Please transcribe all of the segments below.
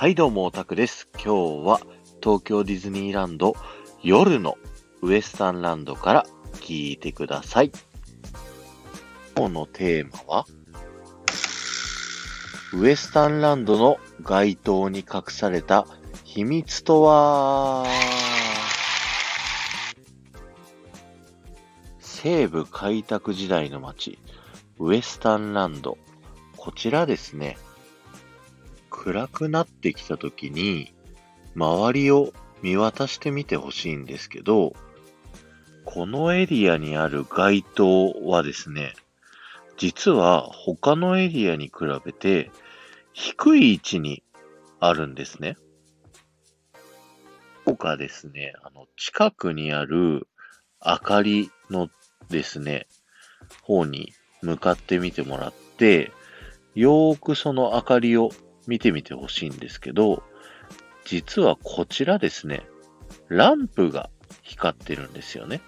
はいどうも、オタクです。今日は東京ディズニーランド夜のウエスタンランドから聞いてください。今日のテーマは、ウエスタンランドの街灯に隠された秘密とは、西部開拓時代の街、ウエスタンランド。こちらですね、暗くなってきた時に、周りを見渡してみてほしいんですけど、このエリアにある街灯はですね、実は他のエリアに比べて低い位置にあるんですね。とかですね、あの、近くにある明かりのですね、方に向かってみてもらって、よーくその明かりを見てみてほしいんですけど、実はこちらですね、ランプが光ってるんですよね。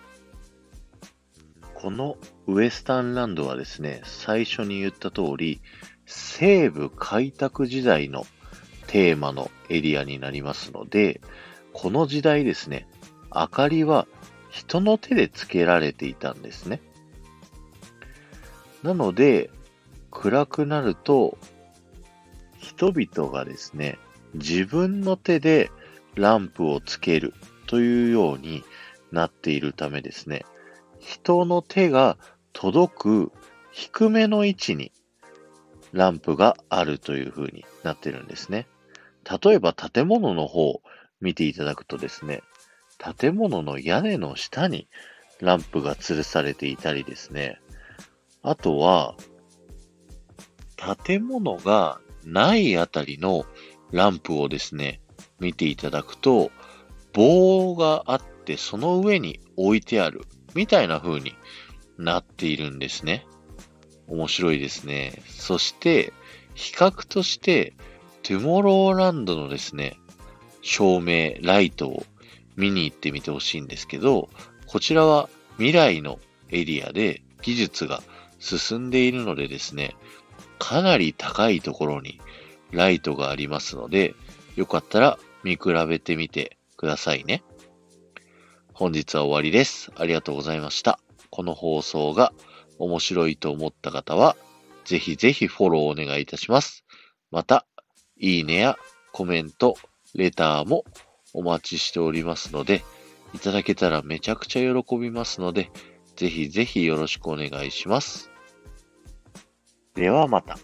このウエスタンランドはですね、最初に言った通り、西部開拓時代のテーマのエリアになりますので、この時代ですね、明かりは人の手でつけられていたんですね。なので、暗くなると、人々がですね、自分の手でランプをつけるというようになっているためですね、人の手が届く低めの位置にランプがあるという風になってるんですね。例えば建物の方を見ていただくとですね、建物の屋根の下にランプが吊るされていたりですね、あとは、建物がないあたりのランプをですね、見ていただくと、棒があってその上に置いてあるみたいな風になっているんですね。面白いですね。そして、比較として、トゥモローランドのですね、照明、ライトを見に行ってみてほしいんですけど、こちらは未来のエリアで技術が進んでいるのでですね、かなり高いところにライトがありますので、よかったら見比べてみてくださいね。本日は終わりです。ありがとうございました。この放送が面白いと思った方は、ぜひぜひフォローお願いいたします。また、いいねやコメント、レターもお待ちしておりますので、いただけたらめちゃくちゃ喜びますので、ぜひぜひよろしくお願いします。ではまた。